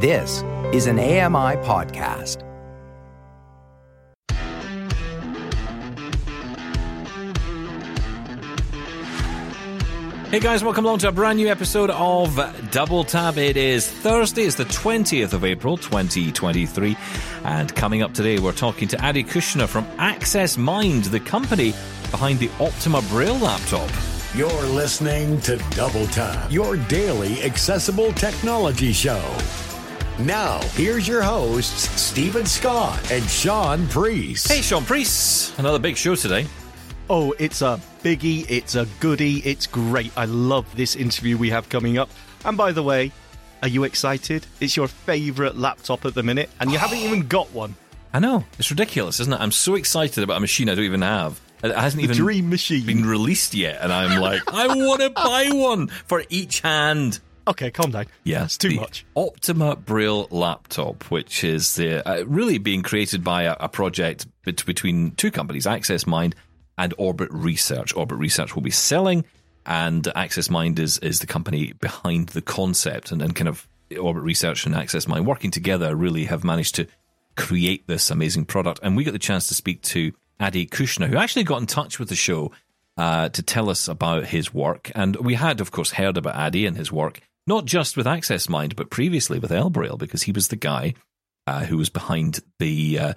This is an AMI podcast. Hey guys, welcome along to a brand new episode of Double Tap. It is Thursday, it's the 20th of April 2023. And coming up today, we're talking to Adi Kushnir from Access Mind, the company behind the Optima Braille laptop. You're listening to Double Tap, your daily accessible technology show. Now, here's your hosts, Steven Scott and Shaun Preece. Hey, Shaun Preece, another big show today. Oh, it's a biggie, it's a goodie, it's great. I love this interview we have coming up. And by the way, are you excited? It's your favourite laptop at the minute, and you haven't even got one. I know, it's ridiculous, isn't it? I'm so excited about a machine I don't even have. It hasn't The even dream machine. been released yet, and I'm like, I want to buy one for each hand. Okay, calm down. Yeah, it's too much. Optima Braille laptop, which is the, uh, really being created by a, a project bet- between two companies, Access Mind and Orbit Research. Orbit Research will be selling, and Access Mind is is the company behind the concept, and, and kind of Orbit Research and Access Mind working together really have managed to create this amazing product. And we got the chance to speak to Adi Kushnir, who actually got in touch with the show uh, to tell us about his work. And we had, of course, heard about Adi and his work, not just with Access Mind, but previously with ElBraille, because he was the guy uh, who was behind the, uh,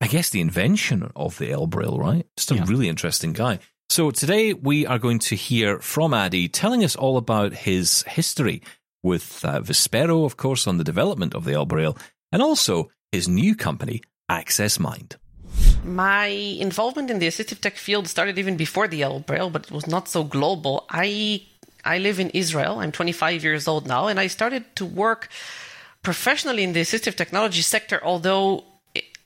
I guess, the invention of the ElBraille, right? Just a Yeah. really interesting guy. So today we are going to hear from Adi telling us all about his history with uh, Vispero, of course, on the development of the ElBraille, and also his new company, Access Mind. My involvement in the assistive tech field started even before the ElBraille, but it was not so global. I I live in Israel. I'm 25 years old now, and I started to work professionally in the assistive technology sector, although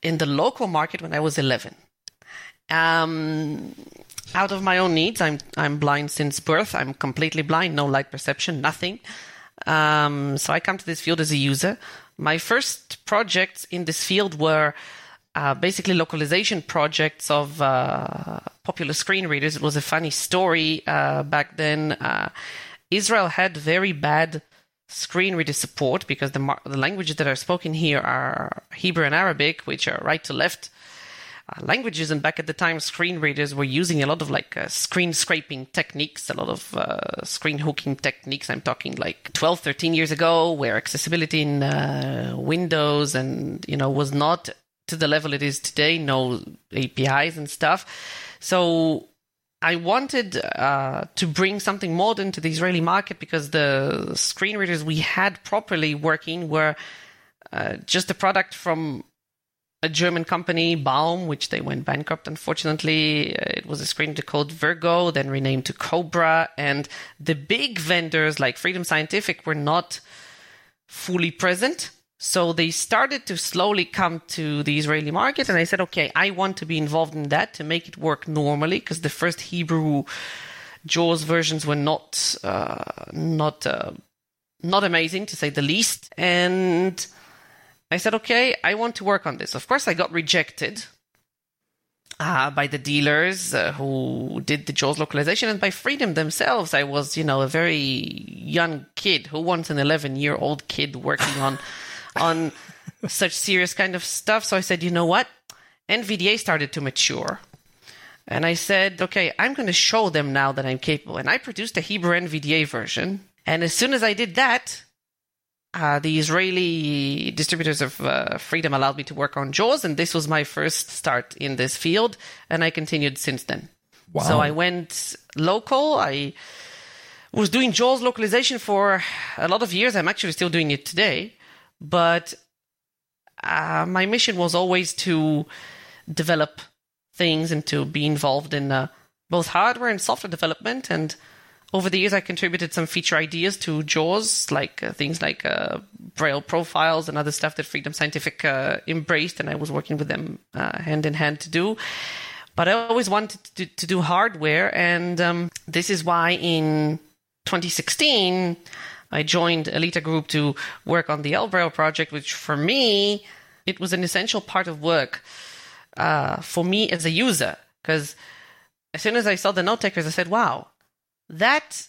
in the local market when I was 11. Um, out of my own needs, I'm I'm blind since birth. I'm completely blind, no light perception, nothing. Um, so I come to this field as a user. My first projects in this field were uh, basically localization projects of uh, popular screen readers. It was a funny story uh, back then. Uh, Israel had very bad screen reader support because the mar- the languages that are spoken here are Hebrew and Arabic, which are right to left uh, languages. And back at the time, screen readers were using a lot of like uh, screen scraping techniques, a lot of screen hooking techniques. I'm talking like 12, 13 years ago, where accessibility in Windows and you know was not to the level it is today. No APIs and stuff. So I wanted uh, to bring something modern to the Israeli market because the screen readers we had properly working were uh, just a product from a German company, Baum, which they went bankrupt, unfortunately. It was a screen reader called Virgo, then renamed to Cobra. And the big vendors like Freedom Scientific were not fully present. So they started to slowly come to the Israeli market, and I said, okay, I want to be involved in that to make it work normally, because the first Hebrew JAWS versions were not uh, not uh, not amazing to say the least. And I said, okay, I want to work on this. Of course, I got rejected uh, by the dealers uh, who did the JAWS localization and by Freedom themselves. I was, you know, a very young kid who wants an 11 year old kid working on on such serious kind of stuff. So I said, you know what? NVDA started to mature. And I said, okay, I'm going to show them now that I'm capable. And I produced a Hebrew NVDA version. And as soon as I did that, uh, the Israeli distributors of uh, Freedom allowed me to work on JAWS, and this was my first start in this field, and I continued since then. Wow. So I went local. I was doing JAWS localization for a lot of years. I'm actually still doing it today, but uh, my mission was always to develop things and to be involved in uh, both hardware and software development. And over the years, I contributed some feature ideas to JAWS, like uh, things like uh, Braille profiles and other stuff that Freedom Scientific uh, embraced, and I was working with them uh, hand in hand to do. But I always wanted to, to do hardware, and um, this is why in 2016 I joined Elita Group to work on the ElBraille project, which for me it was an essential part of work uh, for me as a user. Because as soon as I saw the note takers, I said, "Wow, that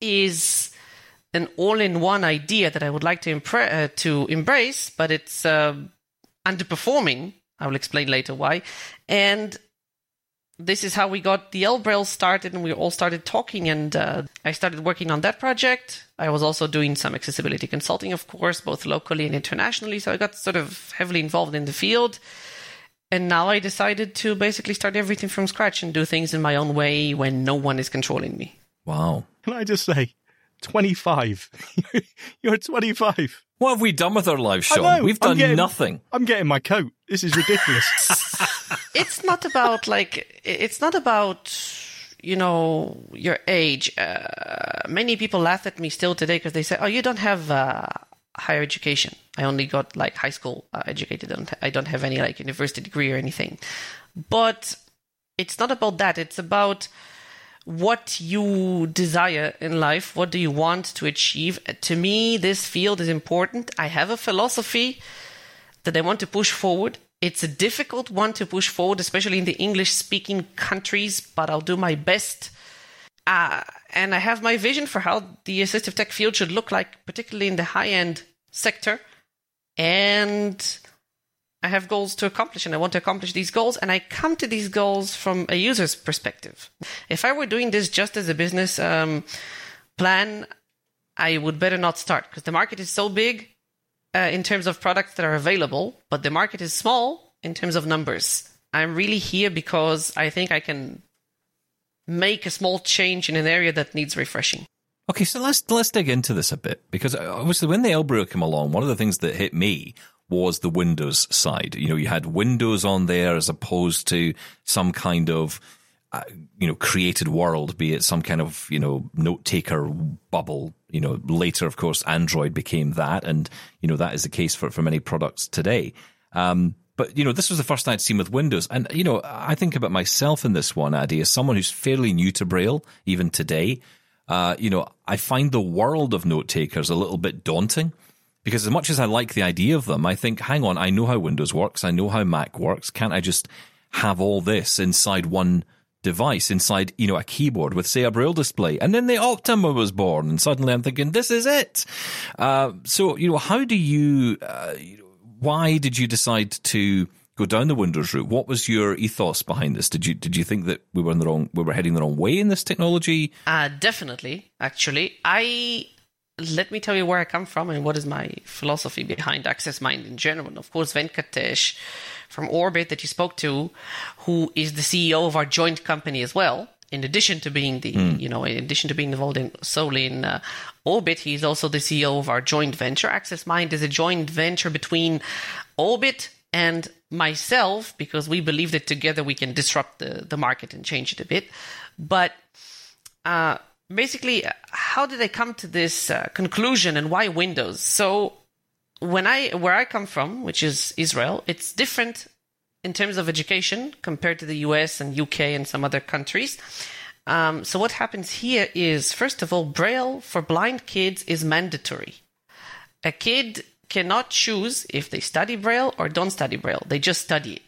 is an all-in-one idea that I would like to impre- uh, to embrace, but it's uh, underperforming. I will explain later why. And this is how we got the ElBraille started, and we all started talking. And uh, I started working on that project. I was also doing some accessibility consulting, of course, both locally and internationally. So I got sort of heavily involved in the field. And now I decided to basically start everything from scratch and do things in my own way when no one is controlling me. Wow. Can I just say, 25. You're 25. What have we done with our lives, Shaun? know, We've I'm done getting- nothing. I'm getting my coat. This is ridiculous. it's not about like it's not about you know your age. Uh, many people laugh at me still today because they say oh you don't have uh, higher education. I only got like high school uh, educated. I don't, I don't have any like university degree or anything. But it's not about that. It's about what you desire in life. What do you want to achieve? To me this field is important. I have a philosophy that I want to push forward. It's a difficult one to push forward, especially in the English speaking countries, but I'll do my best. Uh, and I have my vision for how the assistive tech field should look like, particularly in the high end sector. And I have goals to accomplish, and I want to accomplish these goals. And I come to these goals from a user's perspective. If I were doing this just as a business um, plan, I would better not start because the market is so big uh, in terms of products that are available, but the market is small in terms of numbers. I'm really here because I think I can make a small change in an area that needs refreshing. Okay, so let's let's dig into this a bit because obviously when the ElBraille came along, one of the things that hit me was the Windows side. You know, you had Windows on there as opposed to some kind of you know created world, be it some kind of you know note taker bubble. You know, later of course Android became that, and you know that is the case for for many products today. Um, but you know, this was the first I'd seen with Windows, and you know, I think about myself in this one, Adi, as someone who's fairly new to Braille, even today. Uh, you know, I find the world of note takers a little bit daunting because as much as I like the idea of them, I think, hang on, I know how Windows works, I know how Mac works. Can't I just have all this inside one device, inside you know a keyboard with say a Braille display? And then the Optima was born, and suddenly I'm thinking, this is it. Uh, so you know, how do you? Uh, why did you decide to go down the Windows route? What was your ethos behind this? Did you did you think that we were in the wrong we were heading the wrong way in this technology? Uh, definitely, actually. I let me tell you where I come from and what is my philosophy behind Access Mind in general. Of course, Venkatesh from Orbit that you spoke to, who is the CEO of our joint company as well. In addition to being the, you know, in addition to being involved in solely in uh, Orbit, he's also the CEO of our joint venture. Access Mind is a joint venture between Orbit and myself because we believe that together we can disrupt the, the market and change it a bit. But uh, basically, how did I come to this uh, conclusion and why Windows? So, when I where I come from, which is Israel, it's different in terms of education compared to the US and UK and some other countries. Um, so, what happens here is, first of all, Braille for blind kids is mandatory. A kid cannot choose if they study Braille or don't study Braille. They just study it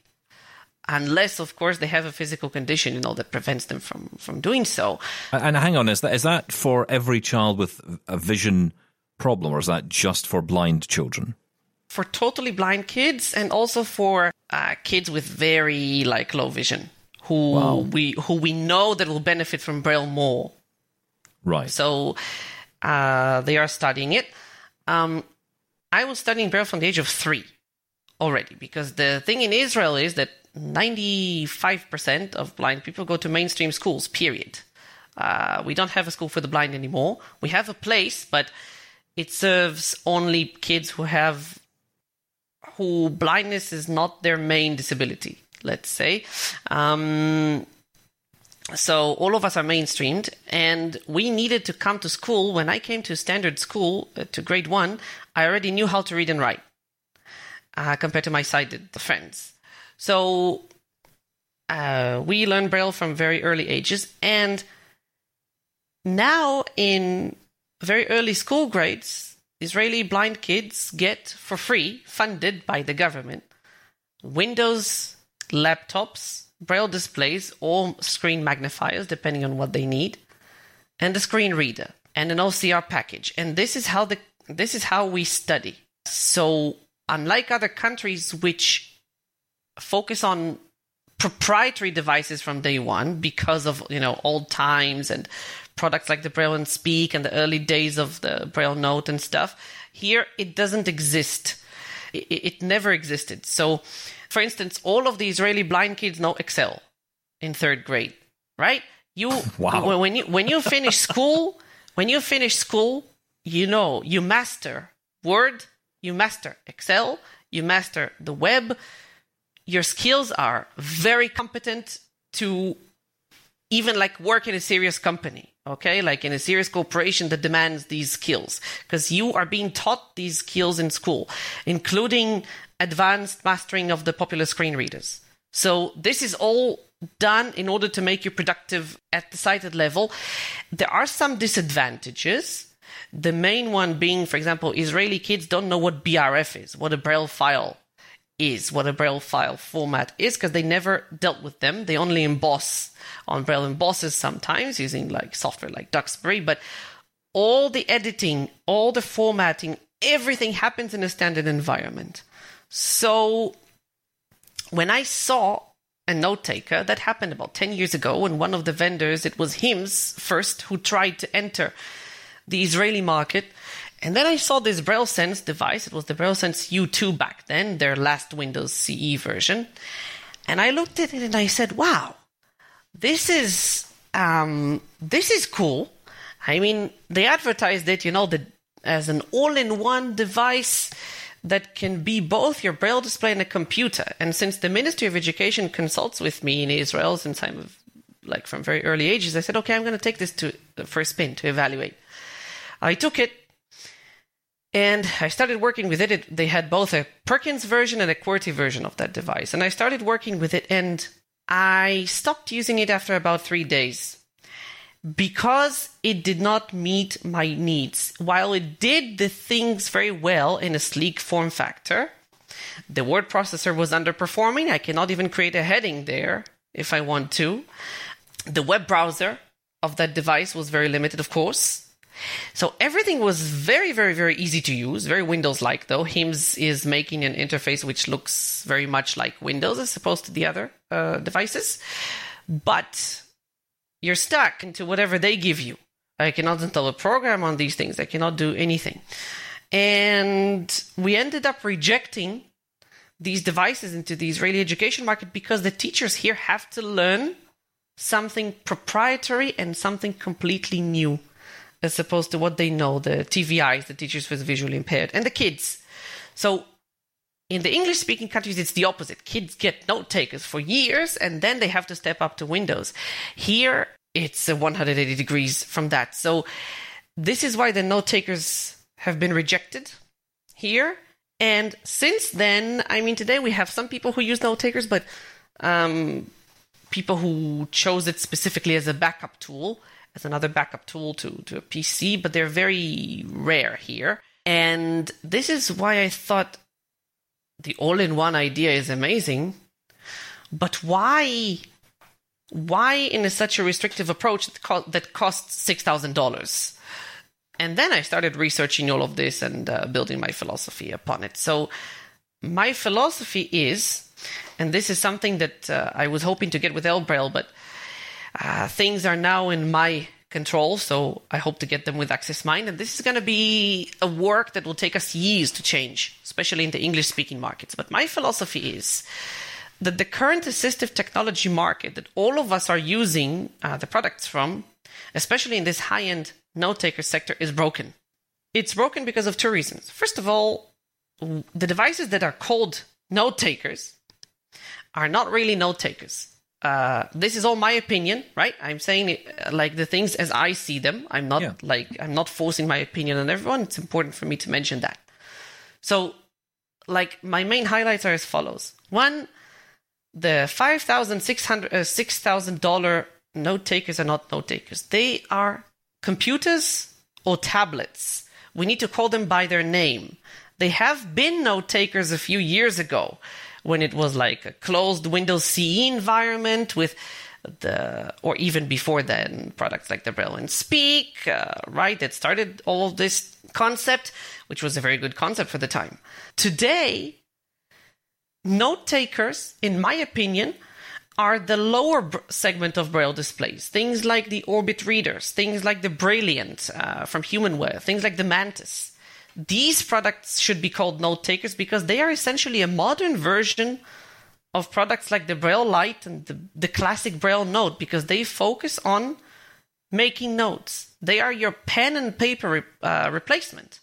unless of course they have a physical condition you know that prevents them from from doing so And hang on, is that is that for every child with a vision problem, or is that just for blind children? for totally blind kids and also for uh, kids with very like low vision who we who we know that will benefit from braille more. Right. so uh, they are studying it. Um, i was studying braille from the age of three already because the thing in israel is that 95% of blind people go to mainstream schools period. Uh, we don't have a school for the blind anymore. We have a place but it serves only kids who have who blindness is not their main disability let's say. Um, so all of us are mainstreamed and we needed to come to school. When i came to standard school uh, to grade one i already knew how to read and write uh, compared to my sighted friends. So uh, we learn braille from very early ages and now in very early school grades israeli blind kids get for free funded by the government windows laptops braille displays or screen magnifiers depending on what they need and a screen reader and an OCR package. And this is how the this is how we study. So unlike other countries which focus on proprietary devices from day one because of you know old times and products like the Braille and Speak and the early days of the Braille Note and stuff. Here, it doesn't exist. It, it never existed. So, for instance, all of the Israeli blind kids know Excel in third grade, right? You Wow. when you when you finish school, when you finish school, you know you master Word, you master Excel, you master the web. Your skills are very competent to even like work in a serious company okay like in a serious corporation that demands these skills. Because you are being taught these skills in school including advanced mastering of the popular screen readers. So this is all done in order to make you productive at the sighted level. There are some disadvantages. The main one being for example israeli kids don't know what brf is what a braille file is what a Braille file format is because they never dealt with them. They only emboss on Braille embosses sometimes using like software like Duxbury, but all the editing, all the formatting, everything happens in a standard environment. So when I saw a note taker, that happened about 10 years ago, and one of the vendors, it was HIMS first, who tried to enter the Israeli market. And then I saw this Braille Sense device. It was the Braille Sense U2 back then, their last Windows CE version. And I looked at it and I said, wow, this is, um, this is cool. I mean, they advertised it, you know, the, as an all-in-one device that can be both your Braille display and a computer. And since the Ministry of Education consults with me in Israel since I'm like from very early ages, I said, okay, I'm going to take this to for a spin to evaluate. I took it and I started working with it. it. They had both a Perkins version and a QWERTY version of that device. And I started working with it and I stopped using it after about three days because it did not meet my needs. While it did the things very well in a sleek form factor, the word processor was underperforming. I cannot even create a heading there if I want to. The web browser of that device was very limited, of course. So everything was very, very, very easy to use, very Windows like though. HIMS is making an interface which looks very much like Windows as opposed to the other uh, devices. But you're stuck into whatever they give you. I cannot install a program on these things, I cannot do anything. And we ended up rejecting these devices into the Israeli education market because the teachers here have to learn something proprietary and something completely new as opposed to what they know the TVIs, the teachers with visually impaired, and the kids. So in the English speaking countries, it's the opposite. Kids get note takers for years and then they have to step up to Windows. Here, it's 180 degrees from that. So this is why the note takers have been rejected here. And since then, I mean, today we have some people who use note takers, but um, people who chose it specifically as a backup tool as another backup tool to, to a PC, but they're very rare here. And this is why I thought the all in one idea is amazing. But why? Why in a, such a restrictive approach that, co- that costs six thousand dollars? And then I started researching all of this and uh, building my philosophy upon it. So my philosophy is, and this is something that uh, I was hoping to get with ElBraille, but uh, things are now in my control, so I hope to get them with Access Mind. And this is going to be a work that will take us years to change, especially in the English speaking markets. But my philosophy is that the current assistive technology market that all of us are using uh, the products from, especially in this high end note taker sector, is broken. It's broken because of two reasons. First of all, the devices that are called note takers are not really note takers uh, this is all my opinion, right? I'm saying it, uh, like the things as I see them. I'm not Yeah. like I'm not forcing my opinion on everyone. It's important for me to mention that. So, like my main highlights are as follows: one, the five thousand six hundred uh, six thousand dollar note takers are not note takers. They are computers or tablets. We need to call them by their name. They have been note takers a few years ago when it was like a closed Windows CE environment with the or even before then products like the Braille and Speak, uh, right? That started all of this concept, which was a very good concept for the time. Today, note takers, in my opinion, are the lower segment of Braille displays. Things like the Orbit readers, things like the Brailliant uh, from Humanware, things like the Mantis. These products should be called note takers because they are essentially a modern version of products like the Braille Light and the, the classic Braille Note because they focus on making notes. They are your pen and paper re- uh, replacement.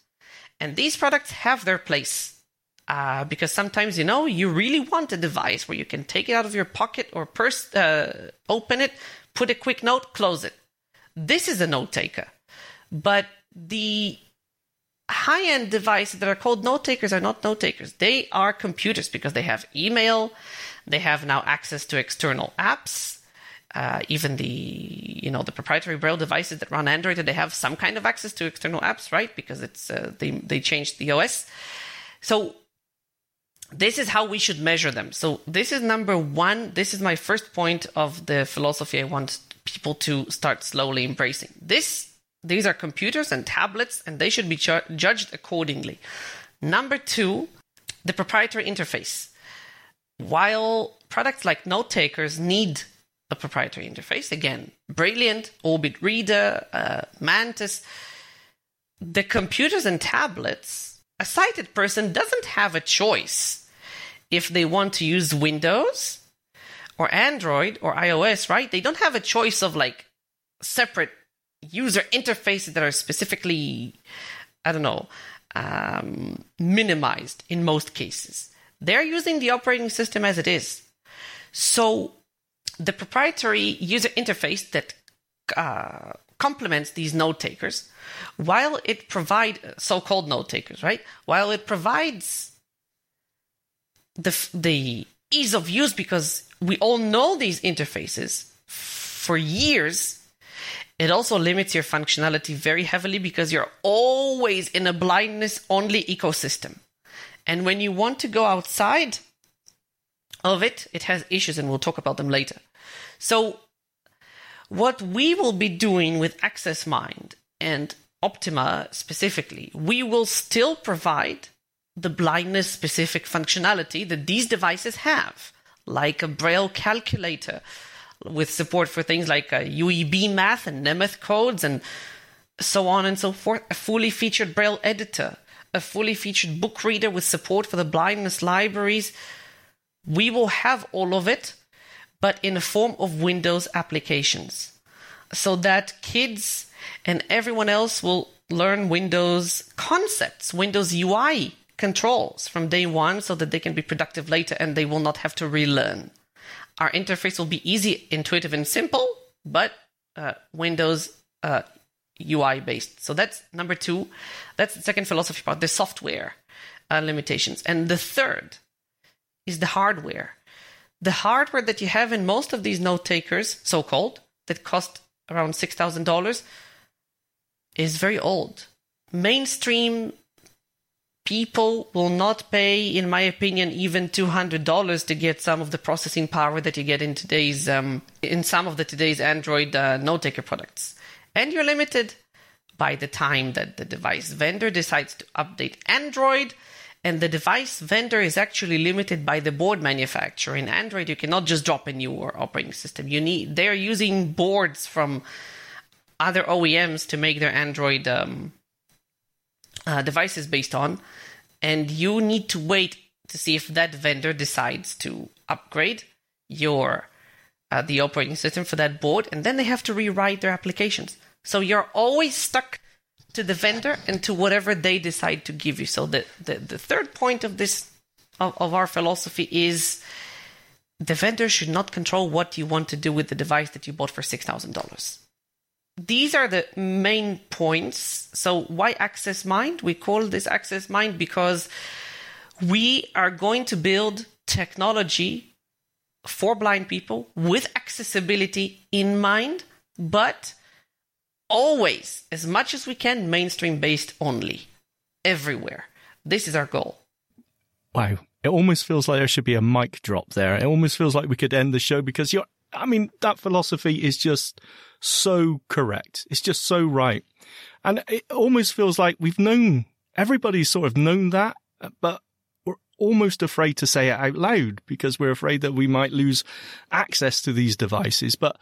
And these products have their place uh, because sometimes, you know, you really want a device where you can take it out of your pocket or purse, uh, open it, put a quick note, close it. This is a note taker. But the high end devices that are called note takers are not note takers. They are computers because they have email, they have now access to external apps. Uh, even the you know the proprietary braille devices that run android they have some kind of access to external apps right because it's uh, they they changed the os so this is how we should measure them so this is number one this is my first point of the philosophy i want people to start slowly embracing this these are computers and tablets, and they should be ju- judged accordingly. Number two, the proprietary interface. While products like note takers need a proprietary interface, again, Brailliant, Orbit Reader, uh, Mantis, the computers and tablets, a sighted person doesn't have a choice if they want to use Windows or Android or iOS, right? They don't have a choice of like separate user interfaces that are specifically, I don't know, um, minimized in most cases. They're using the operating system as it is. So the proprietary user interface that uh, complements these note takers, while it provides so-called note takers, right? While it provides the the ease of use because we all know these interfaces for years it also limits your functionality very heavily because you're always in a blindness only ecosystem. And when you want to go outside of it, it has issues, and we'll talk about them later. So, what we will be doing with Access Mind and Optima specifically, we will still provide the blindness specific functionality that these devices have, like a Braille calculator, with support for things like uh, UEB math and Nemeth codes and so on and so forth. A fully featured Braille editor, a fully featured book reader with support for the blindness libraries. We will have all of it, but in the form of Windows applications so that kids and everyone else will learn Windows concepts, Windows UI controls from day one so that they can be productive later and they will not have to relearn. Our interface will be easy, intuitive, and simple, but uh, Windows uh, UI based. So that's number two. That's the second philosophy part, the software uh, limitations. And the third is the hardware. The hardware that you have in most of these note takers, so called, that cost around $6,000, is very old. Mainstream people will not pay, in my opinion, even two hundred dollars to get some of the processing power that you get in today's um, in some of the today's Android uh, note taker products, and you're limited by the time that the device vendor decides to update Android. And the device vendor is actually limited by the board manufacturer. In Android, you cannot just drop a new operating system. You need they're using boards from other OEMs to make their Android um, uh, devices based on, and you need to wait to see if that vendor decides to upgrade your uh, the operating system for that board, and then they have to rewrite their applications. So you're always stuck to the vendor and to whatever they decide to give you. So the the, the third point of this of, of our philosophy is the vendor should not control what you want to do with the device that you bought for six thousand dollars these are the main points. So, why Access Mind? We call this Access Mind because we are going to build technology for blind people with accessibility in mind, but always, as much as we can, mainstream based only, everywhere. This is our goal. Wow. It almost feels like there should be a mic drop there. It almost feels like we could end the show because you're I mean, that philosophy is just so correct. It's just so right. And it almost feels like we've known, everybody's sort of known that, uh, but we're almost afraid to say it out loud because we're afraid that we might lose access to these devices. But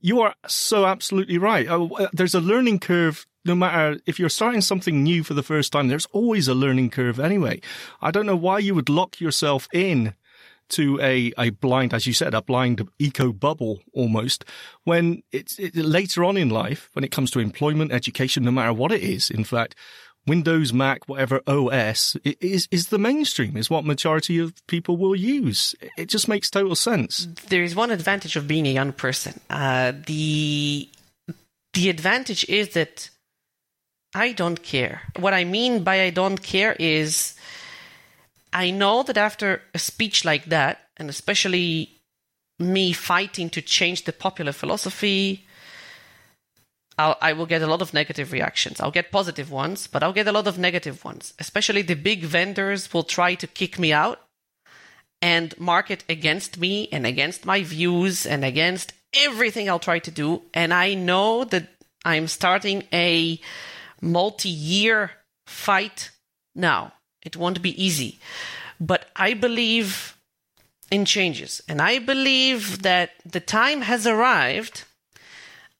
you are so absolutely right. Oh, there's a learning curve no matter if you're starting something new for the first time, there's always a learning curve anyway. I don't know why you would lock yourself in to a, a blind, as you said, a blind eco bubble almost when it's it, later on in life, when it comes to employment, education, no matter what it is, in fact, Windows, Mac, whatever OS is, is the mainstream, is what majority of people will use. It just makes total sense. There is one advantage of being a young person. Uh, the, the advantage is that I don't care. What I mean by I don't care is I know that after a speech like that, and especially me fighting to change the popular philosophy, I'll, I will get a lot of negative reactions. I'll get positive ones, but I'll get a lot of negative ones. Especially the big vendors will try to kick me out and market against me and against my views and against everything I'll try to do. And I know that I'm starting a multi year fight now. It won't be easy. But I believe in changes. And I believe that the time has arrived.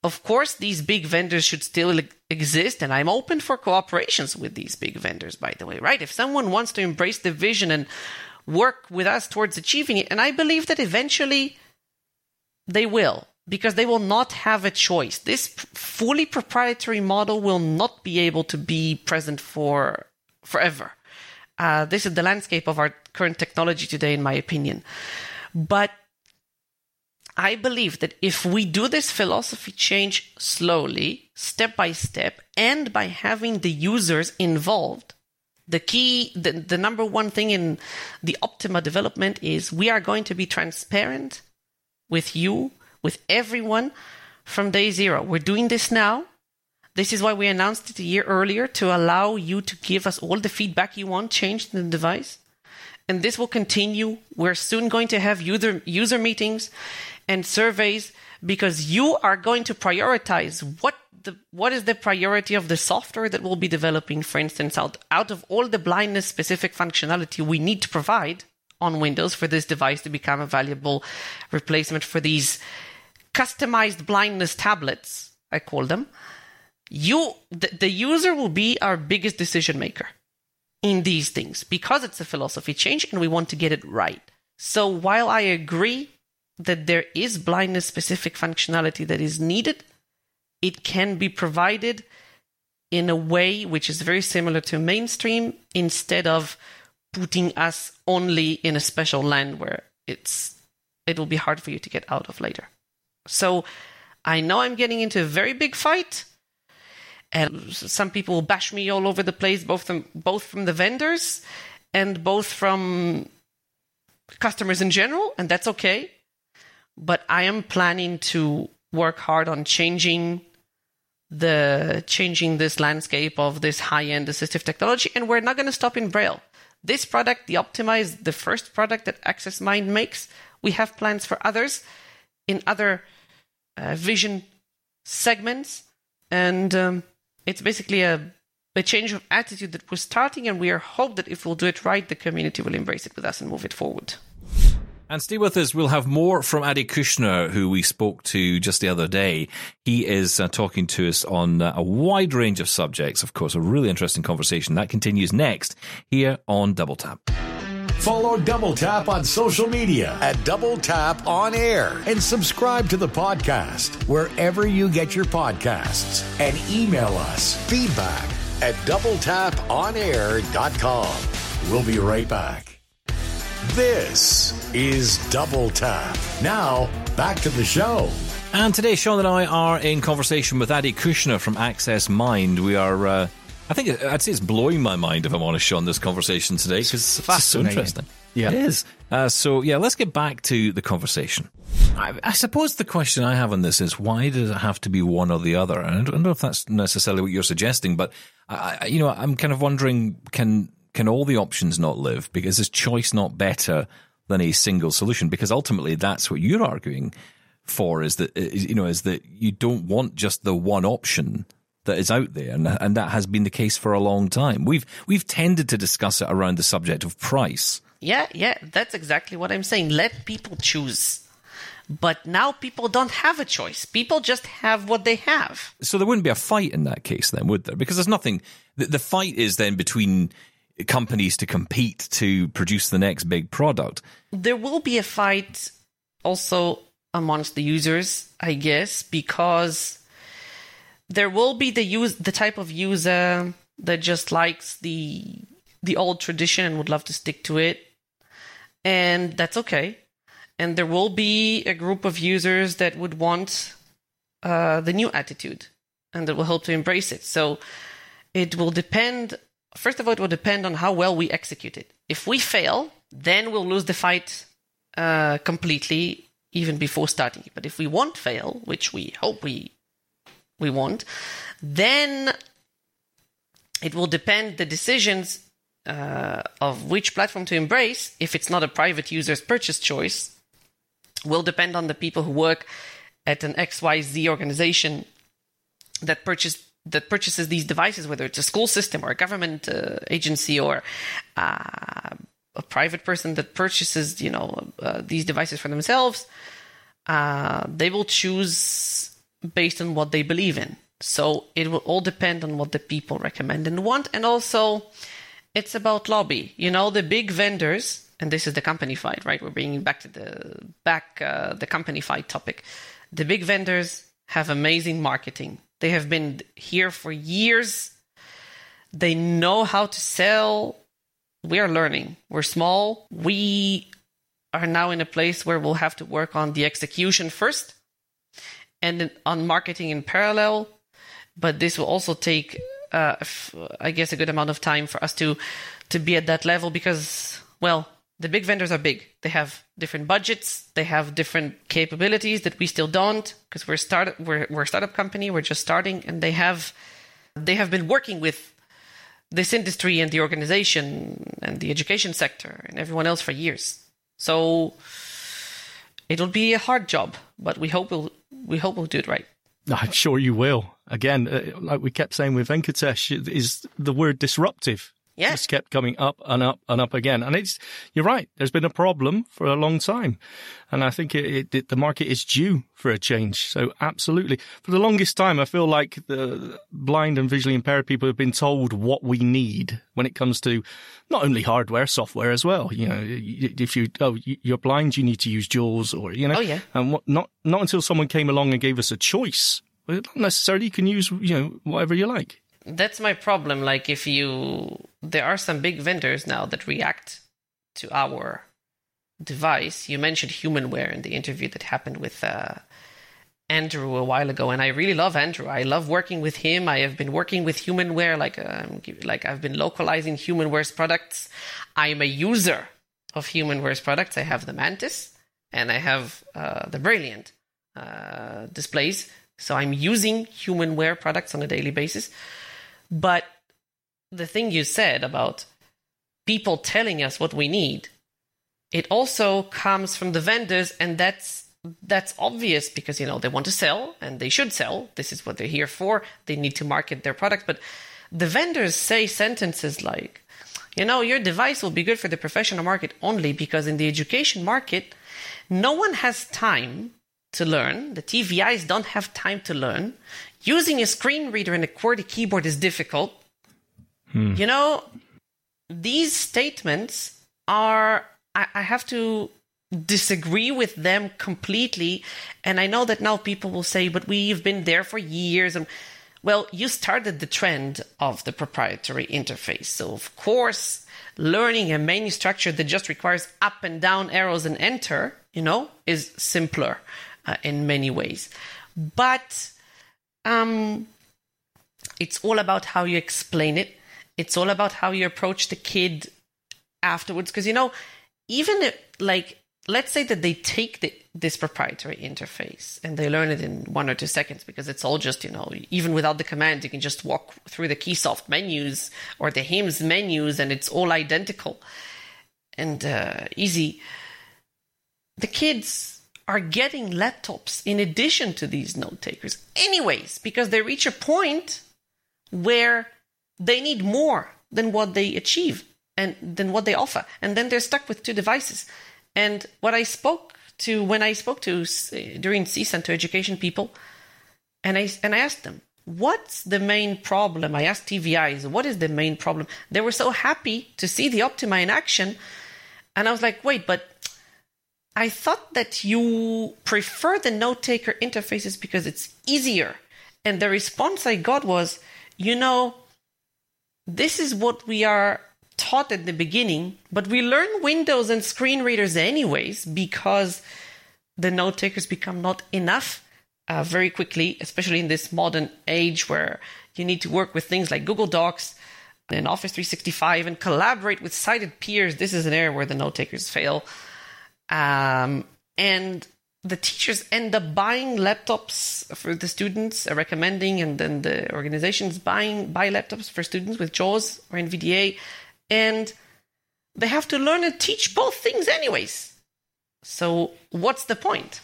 Of course, these big vendors should still exist, and I'm open for cooperations with these big vendors, by the way, right? If someone wants to embrace the vision and work with us towards achieving it, and I believe that eventually they will because they will not have a choice. This fully proprietary model will not be able to be present for forever. Uh, this is the landscape of our current technology today, in my opinion. But I believe that if we do this philosophy change slowly, step by step, and by having the users involved, the key, the, the number one thing in the Optima development is we are going to be transparent with you with everyone from day zero. We're doing this now. This is why we announced it a year earlier to allow you to give us all the feedback you want changed in the device. And this will continue. We're soon going to have user, user meetings and surveys because you are going to prioritize what the, what is the priority of the software that we'll be developing, for instance, out, out of all the blindness specific functionality we need to provide on Windows for this device to become a valuable replacement for these customized blindness tablets, I call them, you the, the user will be our biggest decision maker in these things because it's a philosophy change and we want to get it right. So while I agree that there is blindness specific functionality that is needed, it can be provided in a way which is very similar to mainstream instead of putting us only in a special land where it's it will be hard for you to get out of later. So I know I'm getting into a very big fight. And some people bash me all over the place, both from both from the vendors and both from customers in general, and that's okay. But I am planning to work hard on changing the changing this landscape of this high-end assistive technology, and we're not going to stop in Braille. This product, the Optima, is the first product that Access Mind makes. We have plans for others in other uh, vision segments, and um, it's basically a a change of attitude that we're starting, and we are hope that if we'll do it right, the community will embrace it with us and move it forward. And stay with us. We'll have more from Adi Kushnir, who we spoke to just the other day. He is uh, talking to us on uh, a wide range of subjects. Of course, a really interesting conversation that continues next here on Double Tap. Follow Double Tap on social media at Double Tap On Air and subscribe to the podcast wherever you get your podcasts and email us feedback at doubletaponair.com. We'll be right back. This is Double Tap. Now, back to the show. And today, Shaun and I are in conversation with Adi Kushnir from Access Mind. We are. Uh, I think I'd say it's blowing my mind if I'm honest, Shaun. This conversation today because it's so interesting. Yeah, it is. Uh, so yeah, let's get back to the conversation. I, I, suppose the question I have on this is why does it have to be one or the other? And I don't know if that's necessarily what you're suggesting, but I, you know, I'm kind of wondering can can all the options not live? Because is choice not better than a single solution? Because ultimately, that's what you're arguing for is that you know is that you don't want just the one option that is out there, and and that has been the case for a long time. We've we've tended to discuss it around the subject of price. Yeah, yeah, that's exactly what I'm saying. Let people choose. But now people don't have a choice. People just have what they have. So there wouldn't be a fight in that case, then, would there? Because there's nothing. The, the fight is then between companies to compete to produce the next big product. There will be a fight also amongst the users, I guess, because there will be the use the type of user that just likes the the old tradition and would love to stick to it. And that's okay. And there will be a group of users that would want uh, the new attitude and that will help to embrace it. So it will depend, first of all, it will depend on how well we execute it. If we fail, then we'll lose the fight uh, completely even before starting. But if we won't fail, which we hope we we won't, then it will depend the decisions uh, of which platform to embrace. If it's not a private user's purchase choice, will depend on the people who work at an XYZ organization that purchase that purchases these devices, whether it's a school system or a government uh, agency or uh, a private person that purchases, you know, uh, these devices for themselves. Uh, they will choose based on what they believe in. So it will all depend on what the people recommend and want, and also it's about lobby. You know, the big vendors and this is the company fight, right? We're bringing back to the back uh, the company fight topic. The big vendors have amazing marketing. They have been here for years. They know how to sell. We are learning. We're small. We are now in a place where we'll have to work on the execution first and on marketing in parallel. But this will also take, uh, I guess, a good amount of time for us to to be at that level because, well, the big vendors are big. They have different budgets. They have different capabilities that we still don't because we're start we're we're a startup company. We're just starting, and they have they have been working with this industry and the organization and the education sector and everyone else for years. So it'll be a hard job, but we hope we'll we hope we'll do it right. I'm sure you will. Again, uh, like we kept saying with Venkatesh, is the word disruptive yeah. just kept coming up and up and up again. And it's, you're right. There's been a problem for a long time. And I think it, it, the market is due for a change. So absolutely. For the longest time, I feel like the blind and visually impaired people have been told what we need when it comes to not only hardware, software as well. You know, if you, oh, you're blind, you need to use JAWS or, you know, oh, yeah. and what, not, not until someone came along and gave us a choice. Well, not necessarily you can use, you know, whatever you like that's my problem. Like, if you, there are some big vendors now that react to our device. You mentioned Humanware in the interview that happened with uh, Andrew a while ago, and I really love Andrew. I love working with him. I have been working with Humanware, like um, like I've been localizing Humanware's products. I'm a user of Humanware's products. I have the Mantis and I have uh, the Brailliant uh, displays. So I'm using Humanware products on a daily basis. But the thing you said about people telling us what we need, it also comes from the vendors, and that's that's obvious because you know they want to sell and they should sell. This is what they're here for. They need to market their product, but the vendors say sentences like, you know, your device will be good for the professional market only because in the education market, no one has time to learn. The TVIs don't have time to learn. Using a screen reader and a QWERTY keyboard is difficult. Hmm. You know, these statements are, I, I have to disagree with them completely. And I know that now people will say, but we've been there for years. And well, you started the trend of the proprietary interface. So, of course, learning a menu structure that just requires up and down arrows and enter, you know, is simpler uh, in many ways. But um, it's all about how you explain it. It's all about how you approach the kid afterwards. Because, you know, even if, like, let's say that they take the, this proprietary interface and they learn it in one or two seconds because it's all just, you know, even without the command, you can just walk through the Keysoft menus or the HIMS menus and it's all identical and uh, easy. The kids are getting laptops in addition to these note takers, anyways, because they reach a point where they need more than what they achieve and than what they offer. And then they're stuck with two devices. And what I spoke to when I spoke to during CSUN to education people, and I and I asked them, what's the main problem? I asked TVIs, what is the main problem? They were so happy to see the Optima in action. And I was like, wait, but I thought that you prefer the note taker interfaces because it's easier. And the response I got was, you know, this is what we are taught at the beginning, but we learn Windows and screen readers anyways because the note takers become not enough uh, very quickly, especially in this modern age where you need to work with things like Google Docs and Office 365 and collaborate with sighted peers. This is an area where the note takers fail. Um, and the teachers end up buying laptops for the students, uh, recommending, and then the organizations buying buy laptops for students with JAWS or NVDA, and they have to learn and teach both things anyways. So what's the point?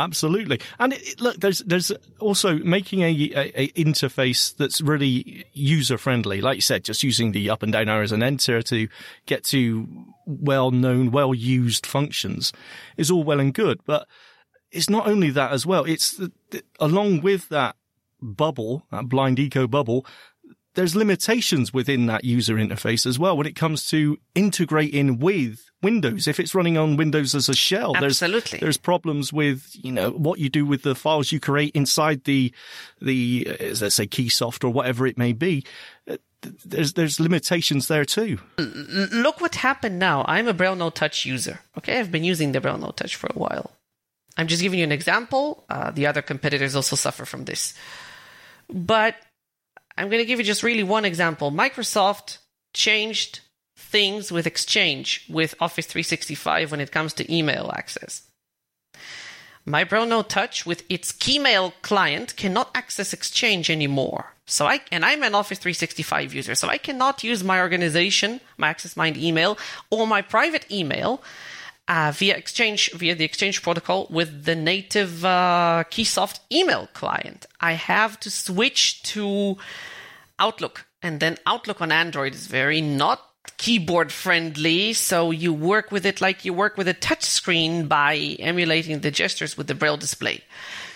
Absolutely, and it, look, there's there's also making a, a, a interface that's really user friendly. Like you said, just using the up and down arrows and enter to get to well known, well used functions is all well and good. But it's not only that as well. It's the, the, along with that bubble, that blind eco bubble, there's limitations within that user interface as well when it comes to integrating with Windows. If it's running on Windows as a shell, Absolutely. there's there's problems with you know what you do with the files you create inside the the uh, let's say Keysoft or whatever it may be. There's there's limitations there too. Look what happened now. I'm a BrailleNote Touch user. Okay, I've been using the BrailleNote Touch for a while. I'm just giving you an example. Uh, the other competitors also suffer from this. But I'm going to give you just really one example. Microsoft changed things with Exchange with Office 365 when it comes to email access. My BrailleNote Touch with its Keymail client cannot access Exchange anymore. So I and I'm an Office 365 user, so I cannot use my organization, my Access Mind email, or my private email uh, via Exchange via the Exchange protocol with the native uh, Keysoft email client. I have to switch to Outlook, and then Outlook on Android is very not keyboard friendly, so you work with it like you work with a touch screen by emulating the gestures with the Braille display.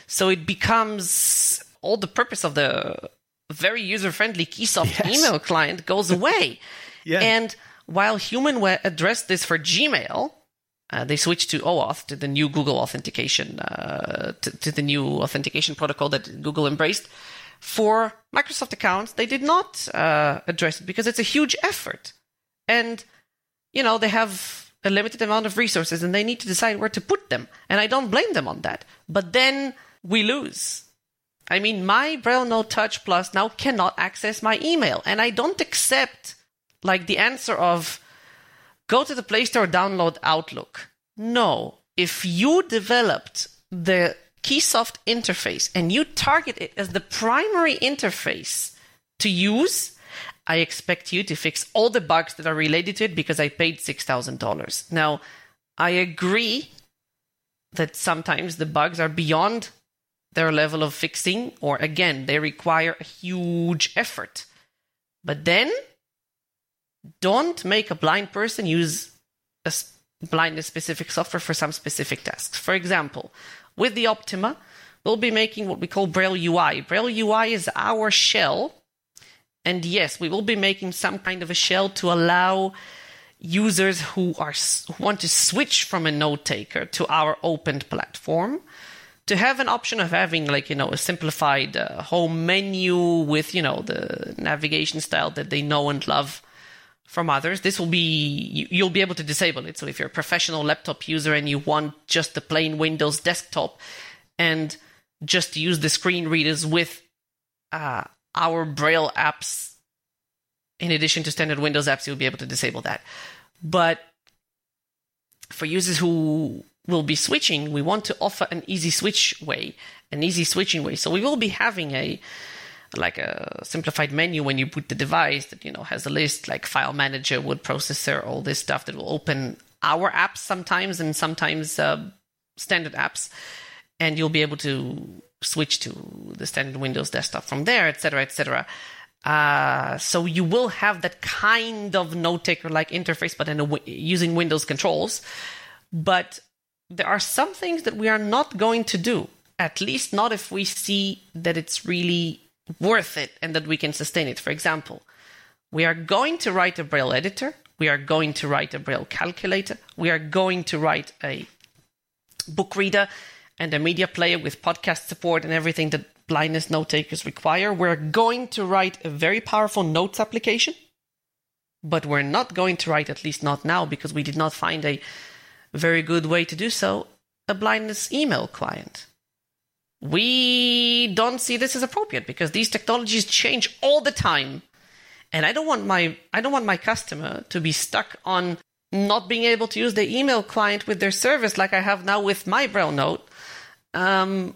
So it becomes all the purpose of the very user friendly Keysoft Yes. email client goes away. Yeah. And while HumanWare addressed this for Gmail, uh, they switched to OAuth, to the new Google authentication, uh, to, to the new authentication protocol that Google embraced. For Microsoft accounts, they did not uh, address it because it's a huge effort. And, you know, they have a limited amount of resources and they need to decide where to put them. And I don't blame them on that. But then we lose. I mean, my BrailleNote Touch Plus now cannot access my email. And I don't accept, like, the answer of, go to the Play Store, download Outlook. No. If you developed the Keysoft interface and you target it as the primary interface to use, I expect you to fix all the bugs that are related to it because I paid $6,000. Now, I agree that sometimes the bugs are beyond their level of fixing, or again, they require a huge effort. But then don't make a blind person use a blindness specific software for some specific tasks. For example, with the Optima, we'll be making what we call Braille UI. Braille UI is our shell. And yes, we will be making some kind of a shell to allow users who are who want to switch from a note taker to our opened platform to have an option of having like you know a simplified uh, home menu with you know the navigation style that they know and love from others this will be you, you'll be able to disable it. So if you're a professional laptop user and you want just the plain windows desktop and just use the screen readers with uh, our braille apps in addition to standard windows apps you'll be able to disable that. But for users who will be switching, we want to offer an easy switch way, an easy switching way. So we will be having a like a simplified menu when you boot the device that you know has a list like file manager, word processor, all this stuff that will open our apps sometimes and sometimes uh, standard apps, and you'll be able to switch to the standard Windows desktop from there, etc., etc. Uh, so you will have that kind of note taker like interface, but in using Windows controls. But there are some things that we are not going to do, at least not if we see that it's really worth it and that we can sustain it. For example, we are going to write a Braille editor, we are going to write a Braille calculator, we are going to write a book reader and a media player with podcast support and everything that blindness note takers require. We're going to write a very powerful notes application, but we're not going to write, at least not now, because we did not find a very good way to do so, a blindness email client. We don't see this as appropriate because these technologies change all the time. And I don't want my I don't want my customer to be stuck on not being able to use the email client with their service like I have now with my Braille Note. Um,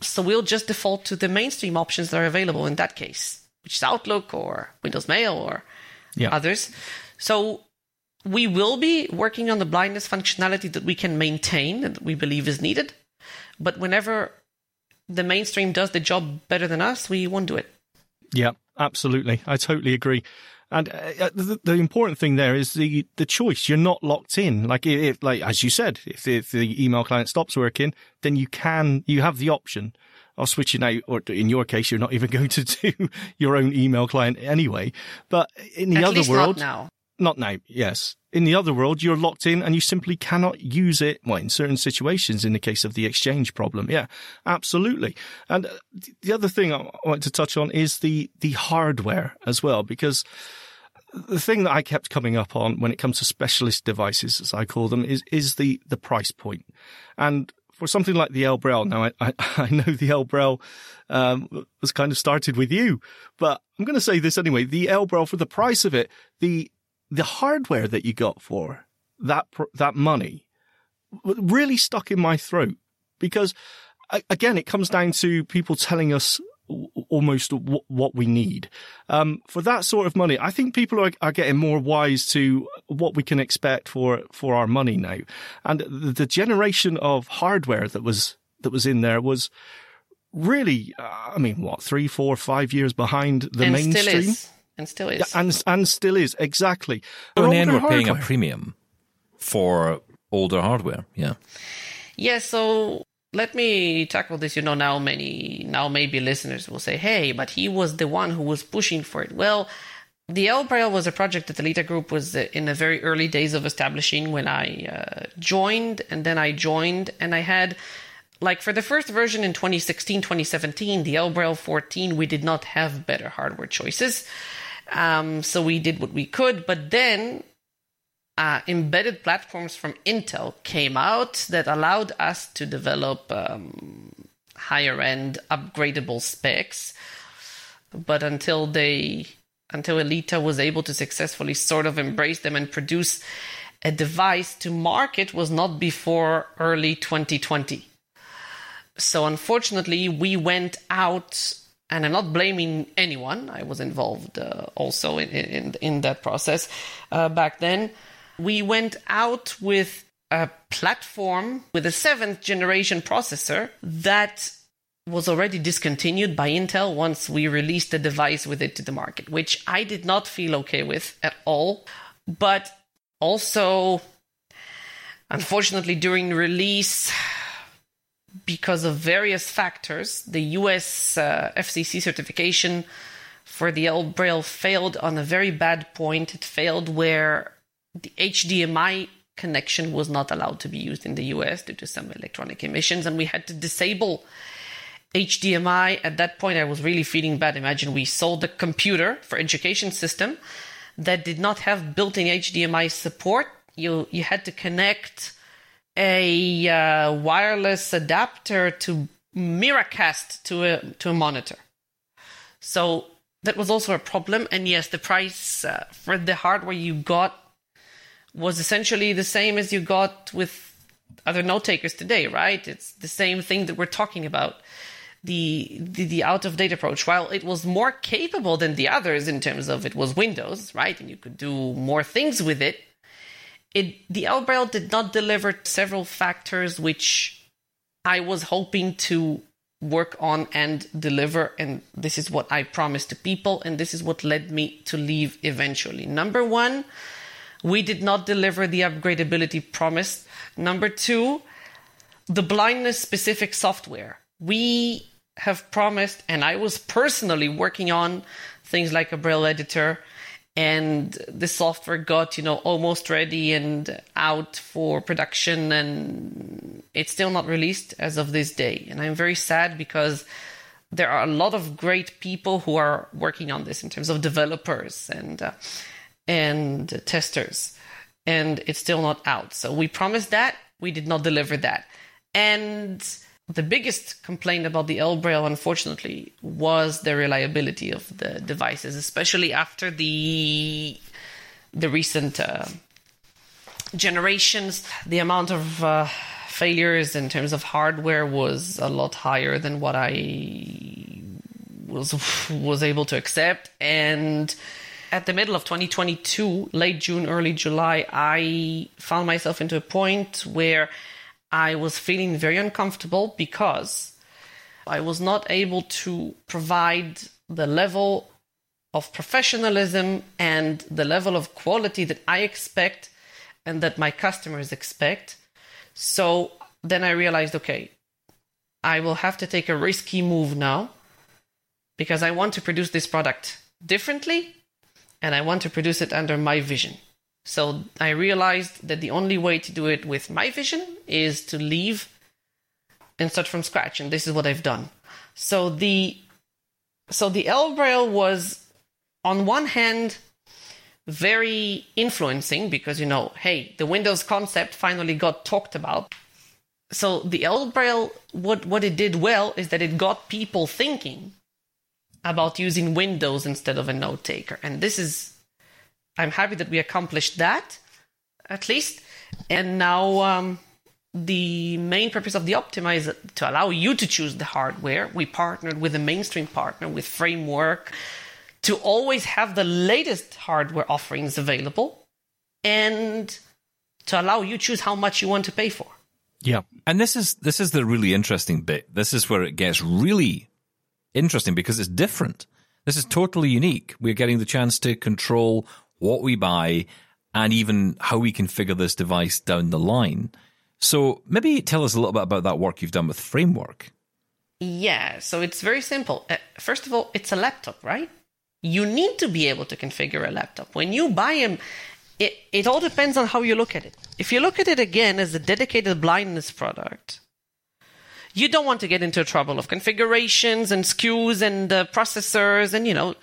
so we'll just default to the mainstream options that are available in that case, which is Outlook or Windows Mail or yeah. others. So we will be working on the blindness functionality that we can maintain and that we believe is needed. But whenever the mainstream does the job better than us, we won't do it. Yeah, absolutely. I totally agree. And uh, uh the, the, important thing there is the, the choice. You're not locked in. Like, if, like as you said, if the, if the email client stops working, then you can you have the option of switching out. Or in your case, you're not even going to do your own email client anyway. But in the At other world, not now. Not now. Yes. In the other world, you're locked in and you simply cannot use it. Well, in certain situations, in the case of the exchange problem. Yeah, absolutely. And uh, the other thing I want to touch on is the, the hardware as well, because the thing that I kept coming up on when it comes to specialist devices, as I call them, is, is the, the price point. And for something like the ElBraille, now I, I, I know the ElBraille um, was kind of started with you, but I'm going to say this anyway. The ElBraille, for the price of it, the the hardware that you got for that that money really stuck in my throat because again, it comes down to people telling us almost what we need. Um, for that sort of money, I think people are, are getting more wise to what we can expect for, for our money now. And the, the generation of hardware that was, that was in there was really, uh, I mean, what, three, four, five years behind the and mainstream? Still is. And still is. Yeah, and, and still is, exactly. So in the end, we're hardware. paying a premium for older hardware. Yeah. Yeah. So let me tackle this. You know, now many, now maybe listeners will say, hey, but he was the one who was pushing for it. Well, the ElBraille was a project that the Elita Group was uh, in the very early days of establishing when I uh, joined, and then I joined, and I had, like, for the first version in 2016, 2017, the ElBraille 14, we did not have better hardware choices. Um, so we did what we could, but then uh, embedded platforms from Intel came out that allowed us to develop um, higher end upgradable specs. But until they, until Elita was able to successfully sort of embrace them and produce a device to market was not before early 2020. So unfortunately, we went out and I'm not blaming anyone. I was involved uh, also in, in, in that process uh, back then we went out with a platform with a seventh generation processor that was already discontinued by Intel once we released the device with it to the market, which I did not feel okay with at all. But also, unfortunately, during release, because of various factors, the US uh, FCC certification for the ElBraille failed on a very bad point. It failed where the HDMI connection was not allowed to be used in the US due to some electronic emissions, and we had to disable HDMI. At that point, I was really feeling bad. Imagine we sold a computer for education system that did not have built-in HDMI support. You you had to connect a uh, wireless adapter to Miracast to a to a monitor. So that was also a problem. And yes, the price uh, for the hardware you got was essentially the same as you got with other note takers today, right? It's the same thing that we're talking about. The, the, the out of date approach, while it was more capable than the others in terms of it was Windows, right, and you could do more things with it, it the ElBraille did not deliver several factors which I was hoping to work on and deliver and this is what I promised to people and this is what led me to leave eventually. Number 1, we did not deliver the upgradability promised. Number 2, the blindness specific software. We have promised and I was personally working on things like a braille editor and the software got you know almost ready and out for production and it's still not released as of this day. And i'm very sad because there are a lot of great people who are working on this in terms of developers and uh, and testers and it's still not out. So we promised that. We did not deliver that. And the biggest complaint about the ElBraille, unfortunately, was the reliability of the devices, especially after the the recent uh, generations. The amount of uh, failures in terms of hardware was a lot higher than what I was was able to accept, and at the middle of 2022, late June, early July, I found myself into a point where I was feeling very uncomfortable because I was not able to provide the level of professionalism and the level of quality that I expect and that my customers expect. So then I realized okay, I will have to take a risky move now because I want to produce this product differently and I want to produce it under my vision. So I realized that the only way to do it with my vision is to leave and start from scratch, and this is what I've done. So the so the ElBraille was on one hand very influencing because you know, hey, the Windows concept finally got talked about. So the ElBraille, what what it did well is that it got people thinking about using Windows instead of a note taker, and this is I'm happy that we accomplished that, at least. And now um, the main purpose of the Optima is to allow you to choose the hardware. We partnered with a mainstream partner with Framework to always have the latest hardware offerings available and to allow you choose how much you want to pay for. Yeah. And this is this is the really interesting bit. This is where it gets really interesting because it's different. This is totally unique. We're getting the chance to control what we buy, and even how we configure this device down the line. So maybe tell us a little bit about that work you've done with Framework. Yeah, so it's very simple. Uh, first of all, it's a laptop, right? You need to be able to configure a laptop. When you buy them, it, it all depends on how you look at it. If you look at it again as a dedicated blindness product, you don't want to get into trouble of configurations and SKUs and uh, processors. And, you know,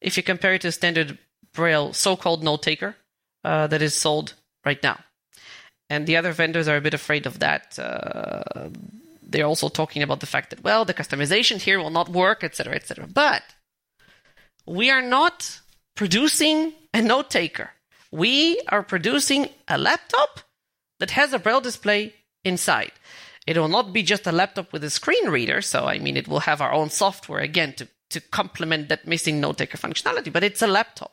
if you compare it to standard Braille so-called note taker uh, that is sold right now, and the other vendors are a bit afraid of that. Uh, they're also talking about the fact that well, the customization here will not work, etc., etc. But we are not producing a note taker. We are producing a laptop that has a Braille display inside. It will not be just a laptop with a screen reader, so I mean, it will have our own software again to, to complement that missing note taker functionality, but it's a laptop.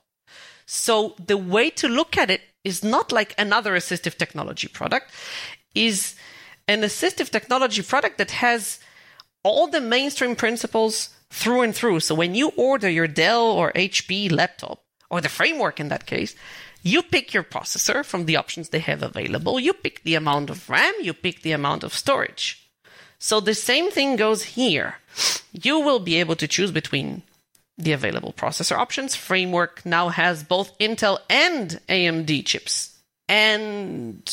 So the way to look at it is not like another assistive technology product, is an assistive technology product that has all the mainstream principles through and through. So when you order your Dell or HP laptop, or the framework in that case, you pick your processor from the options they have available, you pick the amount of RAM, you pick the amount of storage. So the same thing goes here. You will be able to choose between the available processor options. Framework now has both Intel and AMD chips. And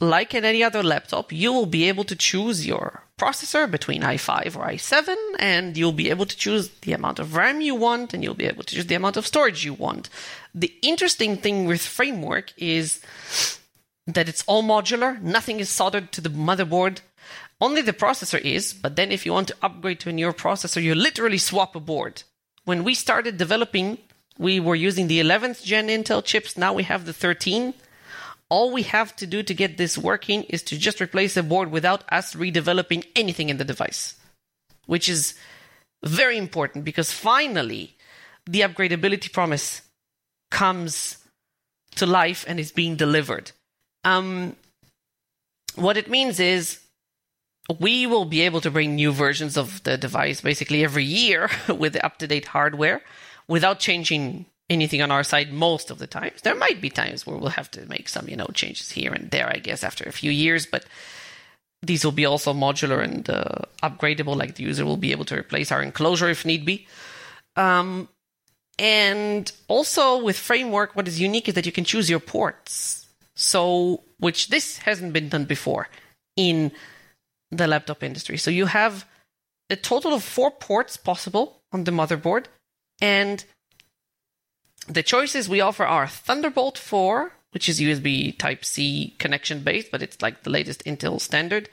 like in any other laptop, you will be able to choose your processor between i5 or i7, and you'll be able to choose the amount of RAM you want, and you'll be able to choose the amount of storage you want. The interesting thing with Framework is that it's all modular, nothing is soldered to the motherboard. Only the processor is, but then if you want to upgrade to a newer processor, you literally swap a board when we started developing, we were using the 11th gen Intel chips. Now we have the 13. All we have to do to get this working is to just replace the board without us redeveloping anything in the device, which is very important because finally the upgradability promise comes to life and is being delivered. Um, what it means is we will be able to bring new versions of the device basically every year with up to date hardware without changing anything on our side most of the times. There might be times where we'll have to make some, you know, changes here and there, I guess, after a few years, but these will be also modular and uh, upgradable, like the user will be able to replace our enclosure if need be. Um, and also with framework, what is unique is that you can choose your ports. So, which this hasn't been done before in the laptop industry. So you have a total of four ports possible on the motherboard, and the choices we offer are Thunderbolt 4, which is USB Type C connection based, but it's like the latest Intel standard,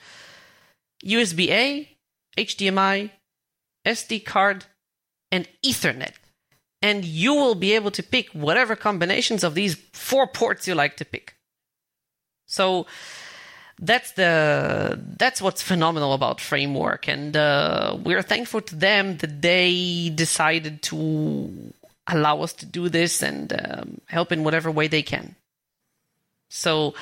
USB A, HDMI, SD card, and Ethernet. And you will be able to pick whatever combinations of these four ports you like to pick. So that's the that's what's phenomenal about framework. And uh, we're thankful to them that they decided to allow us to do this and um, help in whatever way they can. So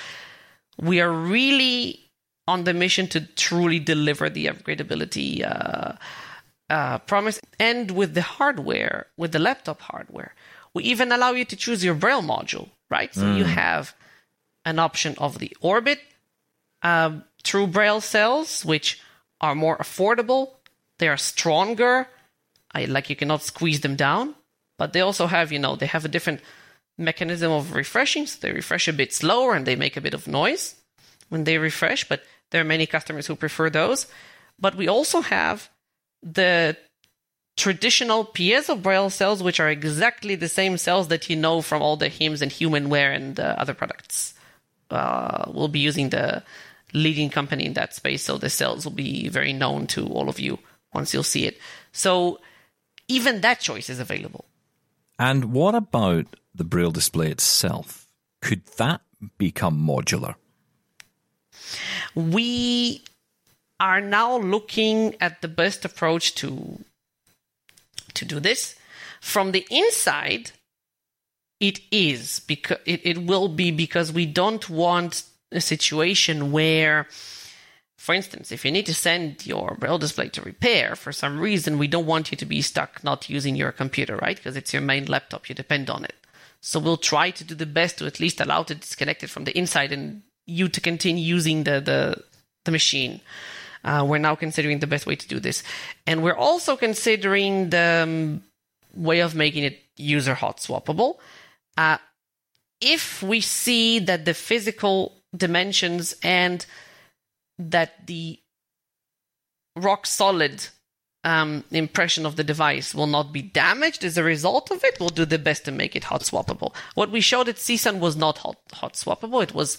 we are really on the mission to truly deliver the upgradability uh, uh, promise. And with the hardware with the laptop hardware we even allow you to choose your braille module right? So mm. you have an option of the orbit um, true braille cells, which are more affordable. They are stronger. I like you cannot squeeze them down, but they also have, you know, they have a different mechanism of refreshing. So they refresh a bit slower and they make a bit of noise when they refresh. But there are many customers who prefer those. But we also have the traditional piezo braille cells, which are exactly the same cells that you know from all the HIMS and Humanware and uh, other products. Uh, we'll be using the leading company in that space. So the cells will be very known to all of you once you'll see it. So even that choice is available. And what about the Braille display itself? Could that become modular? We are now looking at the best approach to to do this. From the inside, it is because it, it will be because we don't want a situation where for instance, if you need to send your braille display to repair for some reason, we don't want you to be stuck not using your computer, right? Because it's your main laptop, you depend on it. So we'll try to do the best to at least allow to disconnect it from the inside and you to continue using the the, the machine. Uh, we're now considering the best way to do this, and we're also considering the um, way of making it user hot swappable. Uh, if we see that the physical dimensions and that the rock solid um, impression of the device will not be damaged as a result of it. We'll do the best to make it hot swappable. What we showed at CSUN was not hot, hot swappable. It was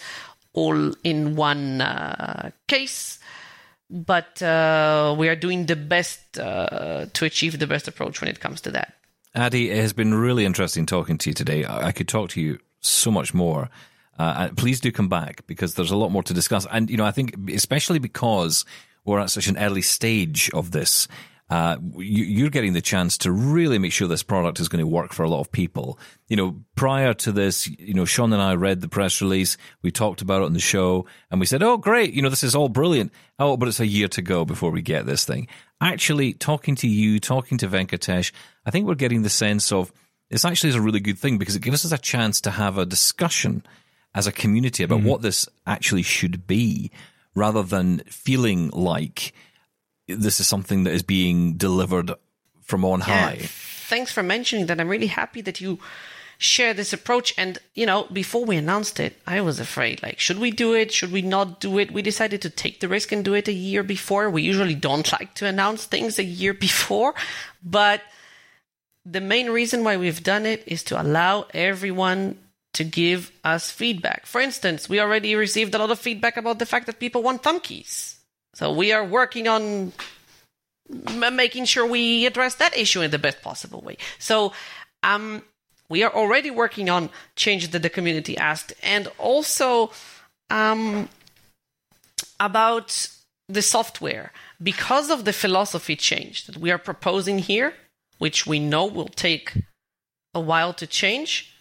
all in one uh, case. But uh, we are doing the best uh, to achieve the best approach when it comes to that. Adi, it has been really interesting talking to you today. I could talk to you so much more. Uh, please do come back because there's a lot more to discuss. And, you know, I think especially because we're at such an early stage of this, uh, you, are getting the chance to really make sure this product is going to work for a lot of people. You know, prior to this, you know, Shaun and I read the press release. We talked about it on the show and we said, Oh, great. You know, this is all brilliant. Oh, but it's a year to go before we get this thing. Actually, talking to you, talking to Venkatesh, I think we're getting the sense of this actually is a really good thing because it gives us a chance to have a discussion as a community about mm-hmm. what this actually should be rather than feeling like this is something that is being delivered from on yeah. high. Thanks for mentioning that. I'm really happy that you share this approach. And, you know, before we announced it, I was afraid like, should we do it? Should we not do it? We decided to take the risk and do it a year before. We usually don't like to announce things a year before, but the main reason why we've done it is to allow everyone to give us feedback. For instance, we already received a lot of feedback about the fact that people want thumb keys. So we are working on making sure we address that issue in the best possible way. So um, we are already working on changes that the community asked, and also um, about the software because of the philosophy change that we are proposing here, which we know will take a while to change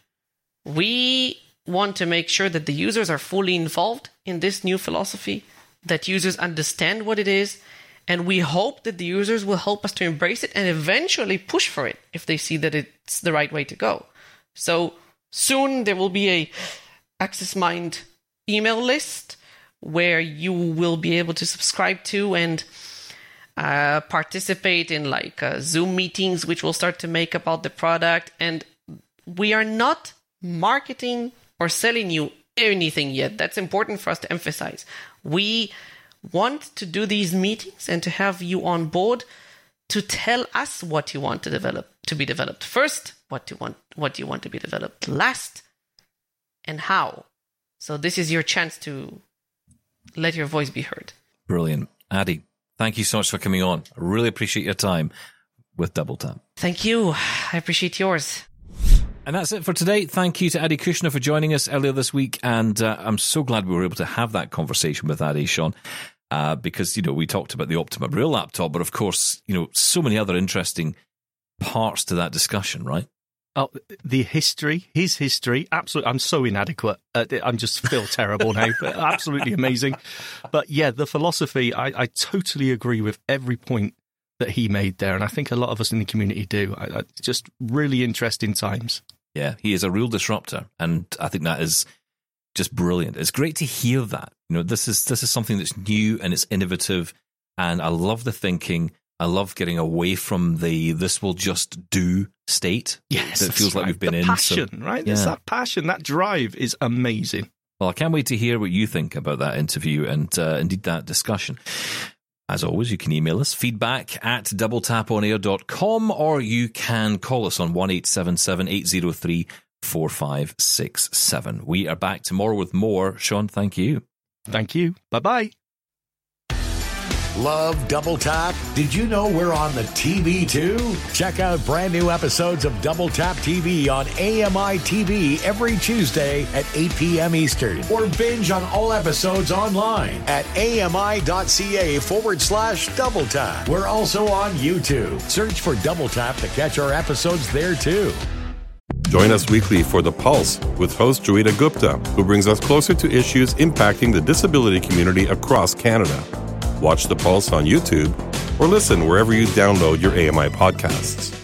we want to make sure that the users are fully involved in this new philosophy, that users understand what it is, and we hope that the users will help us to embrace it and eventually push for it if they see that it's the right way to go. So soon there will be a Access Mind email list where you will be able to subscribe to and uh, participate in like uh, Zoom meetings, which we'll start to make about the product. And we are not marketing or selling you anything yet. That's important for us to emphasize. We want to do these meetings and to have you on board to tell us what you want to develop to be developed first, what you want what you want to be developed last, and how. So this is your chance to let your voice be heard. Brilliant. Adi, thank you so much for coming on. I really appreciate your time with Double Tap. Thank you. I appreciate yours. And that's it for today. Thank you to Adi Kushnir for joining us earlier this week. And uh, I'm so glad we were able to have that conversation with Adi, Shaun, uh, because, you know, we talked about the Optima Braille laptop, but of course, you know, so many other interesting parts to that discussion, right? Oh, the history, his history, absolutely. I'm so inadequate. Uh, I'm just feel terrible now. But absolutely amazing. But yeah, the philosophy, I, I, totally agree with every point that he made there, and I think a lot of us in the community do. I, I, just really interesting times. Yeah, he is a real disruptor, and I think that is just brilliant. It's great to hear that. You know, this is this is something that's new and it's innovative, and I love the thinking. I love getting away from the "this will just do" state. Yes, that feels like we've been the in. Passion, so, right? Yeah. It's that passion, that drive is amazing. Well, I can't wait to hear what you think about that interview and uh, indeed that discussion. As always, you can email us feedback at doubletaponair.com or you can call us on 1 803 4567. We are back tomorrow with more. Shaun, thank you. Thank you. Bye bye. Love Double Tap? Did you know we're on the TV too? Check out brand new episodes of Double Tap TV on AMI TV every Tuesday at 8 p.m. Eastern. Or binge on all episodes online at ami.ca forward slash double tap. We're also on YouTube. Search for Double Tap to catch our episodes there too. Join us weekly for The Pulse with host Joita Gupta, who brings us closer to issues impacting the disability community across Canada. Watch The Pulse on YouTube or listen wherever you download your AMI podcasts.